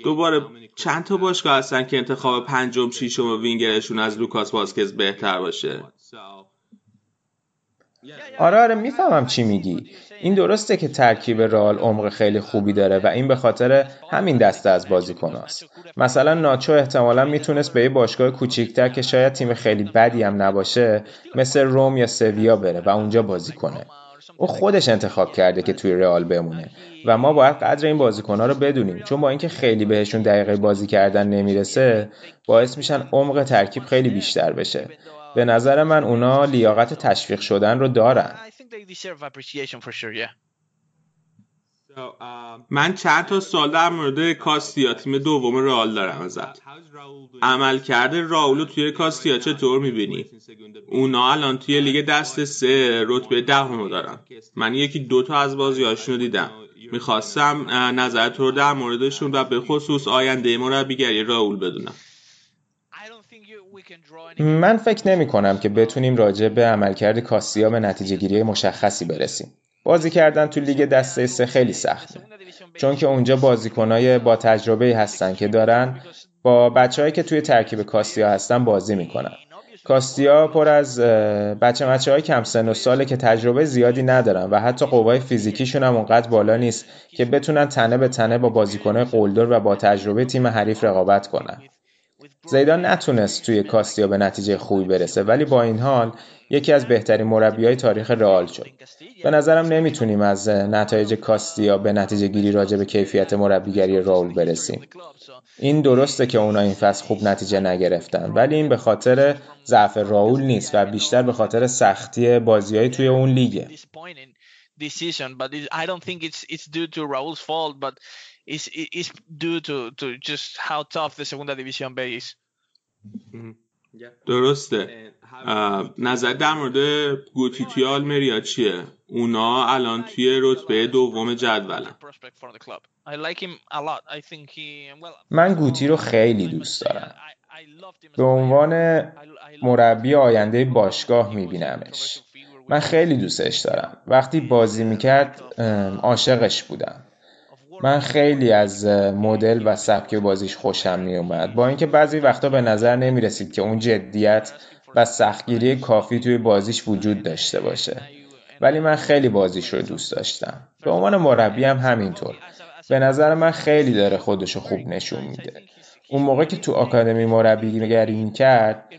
دوباره چند تا باشگاه هستن که انتخاب پنجم ششم وینگرشون از لوکاس واسکز بهتر باشه؟ آره آره می‌فهمم چی میگی. این درسته که ترکیب رئال عمق خیلی خوبی داره و این به خاطر همین دسته از بازیکناست مثلا ناچو احتمالا می‌تونست به یه باشگاه کوچیکتر که شاید تیم خیلی بدی هم نباشه مثل روم یا سویا بره و اونجا بازی کنه. او خودش انتخاب کرده که توی رئال بمونه و ما باید قدر این بازیکنها رو بدونیم. چون با اینکه خیلی بهشون دقیقه بازی کردن نمی‌رسه باعث میشن عمق ترکیب خیلی بیشتر بشه. به نظر من اونا لیاقت تشویق شدن رو دارن. من چند تا سال در مورد کاستیا تیم دوم رئال دارم ازت. عمل کرده راولو توی کاستیا چطور می‌بینی؟ اونا الان توی لیگ دست سه رتبه دهم دارن. من یکی دوتا از بازیهاشون رو دیدم. می‌خواستم نظر تو رو در موردشون و به خصوص آینده مربیگری راول بدونم. من فکر نمی کنم که بتونیم راجع به عملکرد کاستیا به نتیجه گیری مشخصی برسیم. بازی کردن تو لیگ دسته سه خیلی سخته. چون که اونجا بازیکنای با تجربه هستن که دارن با بچههایی که توی ترکیب کاستیا هستن بازی می‌کنن. کاستیا پر از بچه های کم سن و ساله که تجربه زیادی ندارن و حتی قوای فیزیکیشون هم اونقدر بالا نیست که بتونن تنه به تنه با بازیکنهای قلدر و با تجربه تیم حریف رقابت کنن. زیدان نتونست توی کاستیا به نتیجه خوبی برسه ولی با این حال یکی از بهترین مربیای تاریخ رئال شد. به نظرم نمی‌تونیم از نتایج کاستیا به نتیجه گیری راجع به کیفیت مربیگری راول برسیم. این درسته که اونا این فصل خوب نتیجه نگرفتن ولی این به خاطر ضعف راول نیست و بیشتر به خاطر سختی بازیای توی اون لیگه. Is is due to to just how tough the segunda división B is. درسته. نظر در مورد گوتی توی آلمریا چیه؟ اونا الان توی رتبه دوم جدولن. من گوتی رو خیلی دوست دارم. به عنوان مربی آینده باشگاه میبینمش. من خیلی دوستش دارم. وقتی بازی می‌کرد عاشقش بودم. من خیلی از مدل و سبک بازیش خوشم می اومد با اینکه بعضی وقتا به نظر نمی رسید که اون جدیت و سختگیری کافی توی بازیش وجود داشته باشه. ولی من خیلی بازیش رو دوست داشتم. به عنوان مربی هم همینطور. به نظر من خیلی داره خودشو خوب نشون میده. اون موقع که تو آکادمی مربیگری این کرد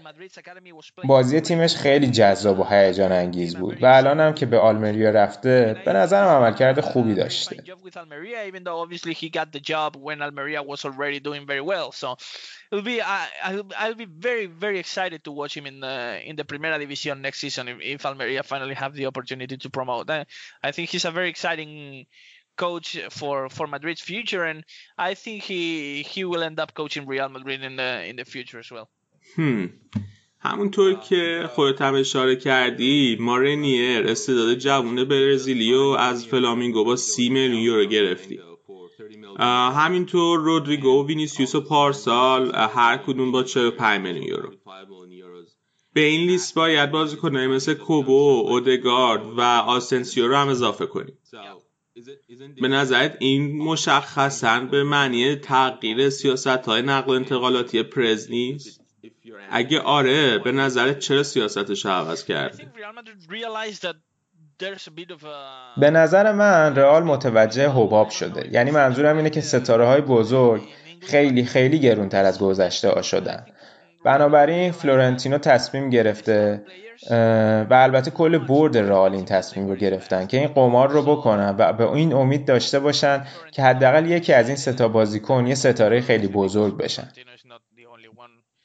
بازی تیمش خیلی جذاب و هیجان انگیز بود و الان هم که به آلمریا رفته به نظرم عمل کرده خوبی داشته. Coach for for Madrid's future, and I think he he will end up coaching Real Madrid in the in the future as well. Hmm. همونطور که خودت هم اشاره کردی ما رنیر استعداد جوون برزیلی رو از فلامینگو با سی میلیون یورو گرفتیم. همینطور رودریگو و وینیسیوس و پارسال هر کدوم با 45 میلیون یورو. به این لیست باید بازیکنایی مثل کوبو، اودگارد و آسنسیو رو هم اضافه کنیم. به نظرت این مشخصا به معنی تغییر سیاست های نقل انتقالاتی پرز نیست؟ اگه آره به نظرت چرا سیاستش عوض کرد؟ به نظر من رئال متوجه حباب شده یعنی منظورم اینه که ستاره های بزرگ خیلی خیلی گرونتر از گذشته ها شدن بنابراین فلورنتینو تصمیم گرفته و البته کل برد رئال این تصمیم رو گرفتن که این قمار رو بکنن و به این امید داشته باشن که حداقل یکی از این ستا بازیکن یه ستاره خیلی بزرگ بشن.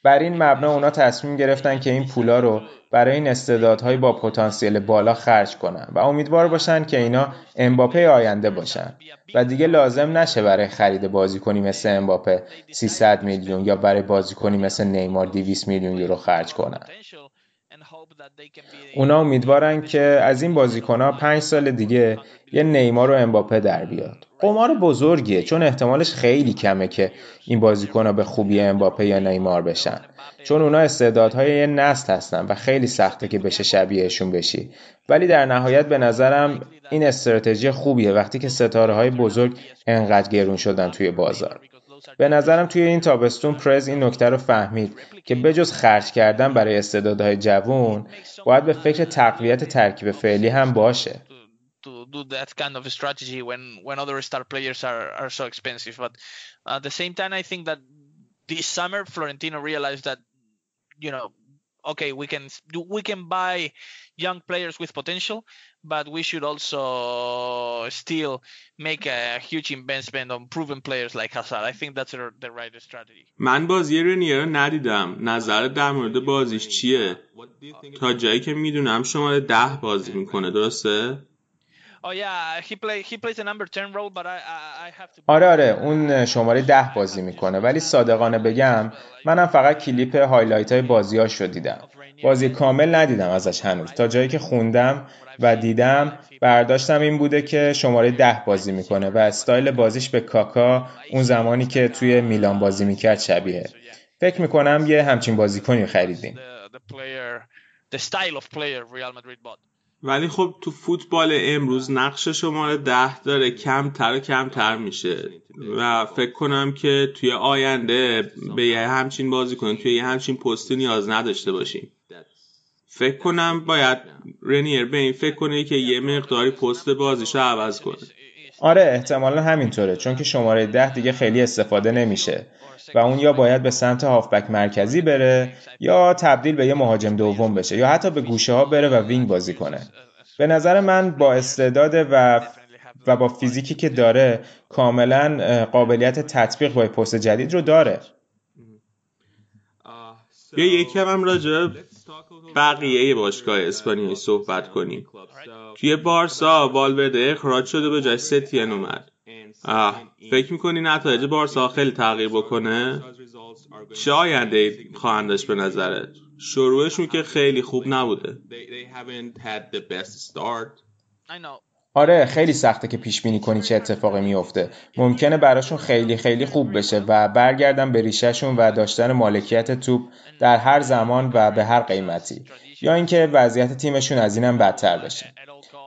بر این مبنا اونا تصمیم گرفتن که این پولا رو برای این استعدادهای با پتانسیل بالا خرج کنن و امیدوار باشن که اینا امباپه آینده باشن. و دیگه لازم نشه برای خرید بازیکنی مثل امباپه 300 میلیون یا برای بازیکنی مثل نیمار 200 میلیون یورو خرج کنن. اونا امیدوارن که از این بازیکنها پنج سال دیگه یه نیمار و امباپه در بیاد. قمار بزرگیه چون احتمالش خیلی کمه که این بازیکنها به خوبی امباپه یا نیمار بشن. چون اونا استعدادهای یه نسل هستن و خیلی سخته که بشه شبیهشون بشی. ولی در نهایت به نظرم این استراتژی خوبیه وقتی که ستاره های بزرگ انقدر گرون شدن توی بازار. به نظرم توی این تابستون پرز این نکته رو فهمید که بجز خرج کردن برای استعدادهای جوون باید به فکر تقویت ترکیب فعلی هم باشه do that kind of strategy when when other star players are are so expensive but at the same time i think that this summer florentino realized that you know okay we can do we can buy young players with potential but we should also still make a huge investment on proven players like Hazard. I think that's the right strategy. من بازی رنیر رو ندیدم. نظر در مورد بازیش چیه؟ تا جایی که میدونم شماره ده بازی میکنه درسته؟ آره آره اون شماره ده بازی می‌کنه. ولی صادقانه بگم منم فقط کلیپ highlight های بازیاش رو دیدم. بازی کامل ندیدم ازش هنوز. تا جایی که خوندم و دیدم برداشتم این بوده که شماره ده بازی می‌کنه و استایل بازیش به کاکا اون زمانی که توی میلان بازی می‌کرد شبیه. فکر می‌کنم یه همچین بازیکنی خریدیم. ولی خب تو فوتبال امروز نقش شماره ده داره کمتر و کمتر میشه. و فکر کنم که توی آینده به یه همچین بازی کنیم توی یه همچین پستی نیاز نداشته باشیم فکر کنم باید رنیر به این فکر کنه که یه مقداری پست بازیشو عوض کنه. آره احتمالا همینطوره چون که شماره ده دیگه خیلی استفاده نمیشه. و اون یا باید به سمت هافبک مرکزی بره یا تبدیل به یه مهاجم دوم بشه یا حتی به گوشه ها بره و وینگ بازی کنه. به نظر من با استعداد و و با فیزیکی که داره کاملا قابلیت تطبیق با پست جدید رو داره. یا یکی هم راجع بقیه باشگاه اسپانیایی صحبت کنیم. توی بارسا والورده اخراج شده به جای ستین اومد. فکر می‌کنی نتایج بارسا خیلی تغییر بکنه؟ چه آینده خواهند داشت به نظرت؟ شروعشون که خیلی خوب نبوده. آره خیلی سخته که پیش بینی کنی چه اتفاقی میفته ممکنه براشون خیلی خیلی خوب بشه و برگردن به ریشهشون و داشتن مالکیت توپ در هر زمان و به هر قیمتی. یا اینکه وضعیت تیمشون از اینم بدتر بشه.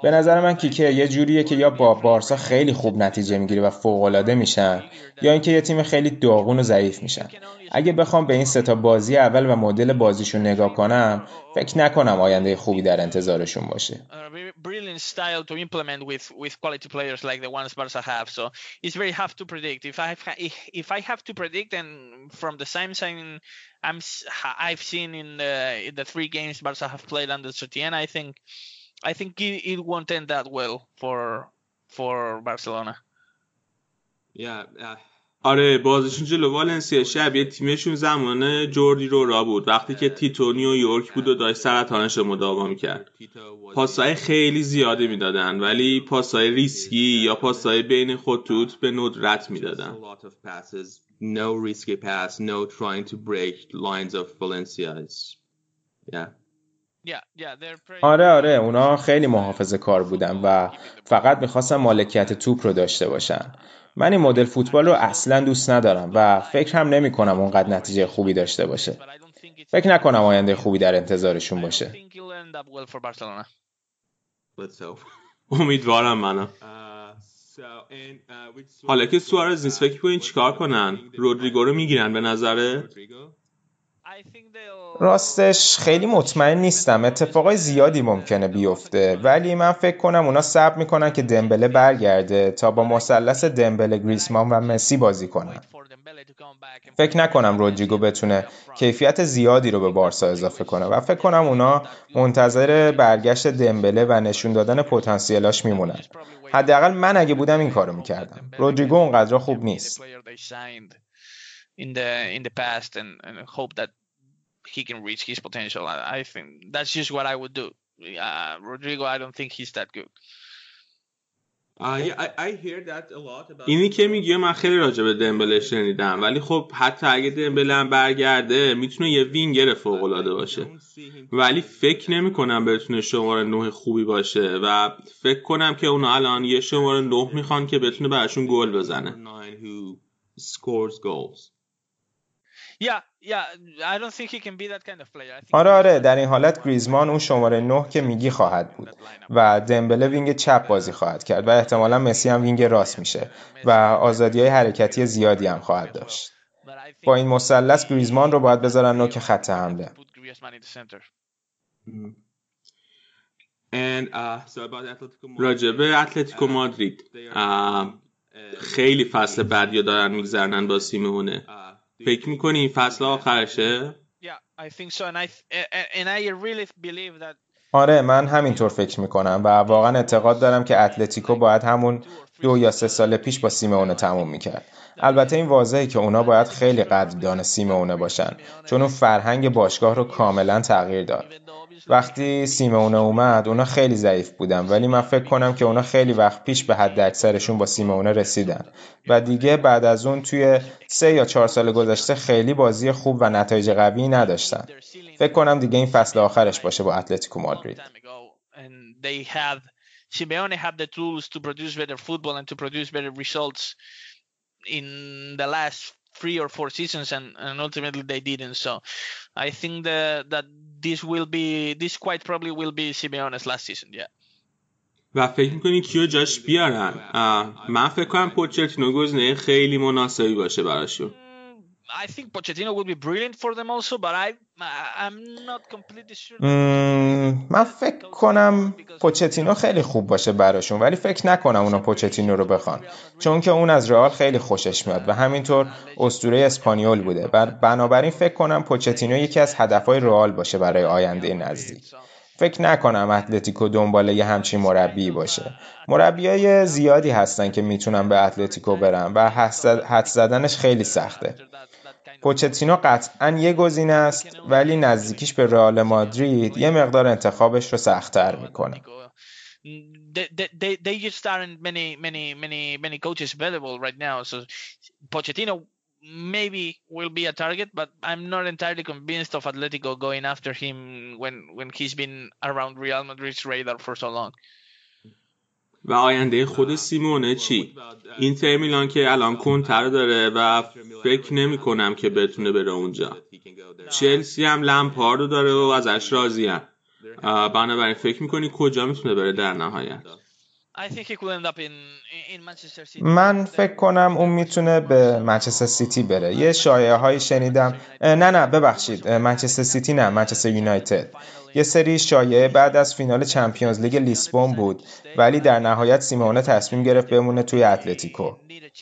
به نظر من کیکه یه جوریه که یا با بارسا خیلی خوب نتیجه می‌گیره و فوقالعاده میشن یا اینکه یه تیم خیلی داغون و ضعیف میشن اگه بخوام به این ستا بازی اول و مدل بازیشون نگاه کنم فکر نکنم آینده خوبی در انتظارشون باشه I'm I've seen in the in the three games Barca have played under Setien, I think I think it, it won't end that well for for Barcelona. Yeah, yeah. آره بازشون جلو والنسیا. شبیه تیمشون زمان جوردی رو را بود. وقتی که تیتو یورک بود و داشت سرطانش رو مداوا می‌کرد. پاسای خیلی زیاده می‌دادن ولی پاسای ریسکی یا پاسای بین خطوط به ندرت می‌دادن. No risky pass. No trying to break lines of Valencia. Yeah. آره آره اونا خیلی محافظه کار بودن و فقط می‌خواستن مالکیت توپ رو داشته باشن. من این مدل فوتبال رو اصلا دوست ندارم و فکر هم نمی کنم اونقدر نتیجه خوبی داشته باشه. فکر نکنم آینده خوبی در انتظارشون باشه. <laughs> امیدوارم منم. حالا که سوارز نیست فکر کنین چیکار کنن؟ رودریگو رو می‌گیرن به نظره؟ راستش خیلی مطمئن نیستم. اتفاقای زیادی ممکنه بیفته. ولی من فکر کنم اونا صبر می‌کنن که دمبله برگرده تا با مثلث دمبله گریسمان و مسی بازی کنن. فکر نکنم رودریگو بتونه کیفیت زیادی رو به بارسا اضافه کنه. و فکر کنم اونا منتظر برگشت دمبله و نشون دادن پتانسیلاش میمونن. حداقل من اگه بودم این کارو می‌کردم. رودریگو اونقدر خوب نیست. In the in the past and, and hope that he can reach his potential. I, I think that's just what I would do. Uh, Rodrigo, I don't think he's that good. اینی که میگه من خیلی راجع به دمبله شنیدم ولی خب حتی اگه دمبله هم برگرده می‌تونه یه وینگر فوق العاده باشه ولی فکر نمی کنم بتونه شماره نه خوبی باشه و فکر کنم که اونا الان یه شماره نه می‌خوان که بتونه براشون گل بزنه آره آره در این حالت گریزمان اون شماره 9 که میگی خواهد بود. و دمبله wing چپ بازی خواهد کرد و احتمالا مسی هم wing راست میشه و آزادی های حرکتی زیادی هم خواهد داشت. با این مثلث گریزمان رو باید بذارن نوک خط حمله. راجبه اتلتیکو مادرید خیلی فصل بدی دارن میگذرنن با سیمونه فکر می‌کنی این فصل آخرشه؟ آره من همینطور فکر می‌کنم و واقعا اعتقاد دارم که اتلتیکو باید همون دو یا سه سال پیش با سیمونه تموم می‌کرد. البته این واضحه که اونا باید خیلی قدردان سیمونه باشن چون اون فرهنگ باشگاه رو کاملا تغییر داد. وقتی سیمونه اومد اونا خیلی ضعیف بودن. ولی من فکر کنم که اونا خیلی وقت پیش به حد اکثرشون با سیمونه رسیدن. و دیگه بعد از اون توی سه یا چهار سال گذشته خیلی بازی خوب و نتایج قوی نداشتن. فکر کنم دیگه این فصل آخرش باشه با اتلتیکو مادرید. Simeone have the tools to produce better football and to produce better results in the last three or four seasons and, and ultimately they didn't. So I think that, that this will be this quite probably will be Simeone's last season yeah. و فکر می‌کنی کیو جاش بیارن؟ من فکر کنم پوچتینو گزینه خیلی مناسبی باشه براشون. I think Pochettino would be brilliant for them also, but I, I'm not completely sure. من فکر کنم پوچتینو خیلی خوب باشه براشون ولی فکر نکنم اونا پوچتینو رو بخوان. چون که اون از رئال خیلی خوشش میاد و همینطور اسطوره اسپانیول بوده. و بنابراین فکر کنم پوچتینو یکی از هدفهای رئال باشه برای آینده نزدیک. فکر نکنم اتلتیکو دنبال یه همچین مربی باشه. مربیای زیادی هستن که می‌تونن به اتلتیکو برن و حد زدنش خیلی سخته. پوچتینو قطعا یه گزینه است ولی نزدیکیش به رئال مادرید یه مقدار انتخابش رو سختتر می‌کنه maybe will be a target but I'm not entirely convinced of Atletico going after him when when he's been around Real Madrid's radar for so long و آینده خود سیمونه چی؟ این میلان که الان کنتر داره و فکر نمی کنم که بتونه بره اونجا. چلسی هم لمپاردو داره و ازش راضی هم بنابراین فکر می‌کنی کجا می‌تونه بره در نهایت؟ من فکر کنم اون می‌تونه به منچستر سیتی بره. یه شایعه هایی شنیدم نه نه ببخشید. منچستر سیتی نه منچستر یونایتد. یه سری شایعه بعد از فینال Champions League لیسبون بود ولی در نهایت سیمونه تصمیم گرفت بمونه توی اتلتیکو.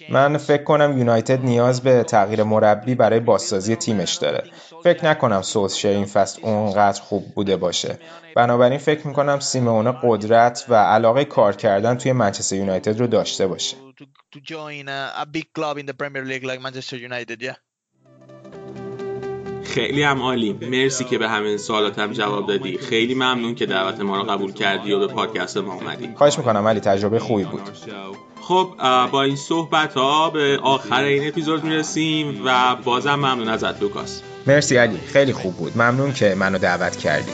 من فکر کنم یونایتد نیاز به تغییر مربی برای بازسازی تیمش داره. فکر نکنم سولشر این فصل اونقدر خوب بوده باشه. بنابراین فکر می‌کنم سیمونه قدرت و علاقه کار کردن توی منچستر یونایتد رو داشته باشه. خیلی هم عالی. مرسی که به همین سوالاتم جواب دادی. خیلی ممنون که دعوت ما رو قبول کردی و به پادکست ما اومدی. خواهش می‌کنم علی تجربه خوبی بود. خب با این صحبت ها به آخر این اپیزود می‌رسیم و بازم ممنون ازت لوکاس. مرسی علی خیلی خوب بود. ممنون که منو دعوت کردی.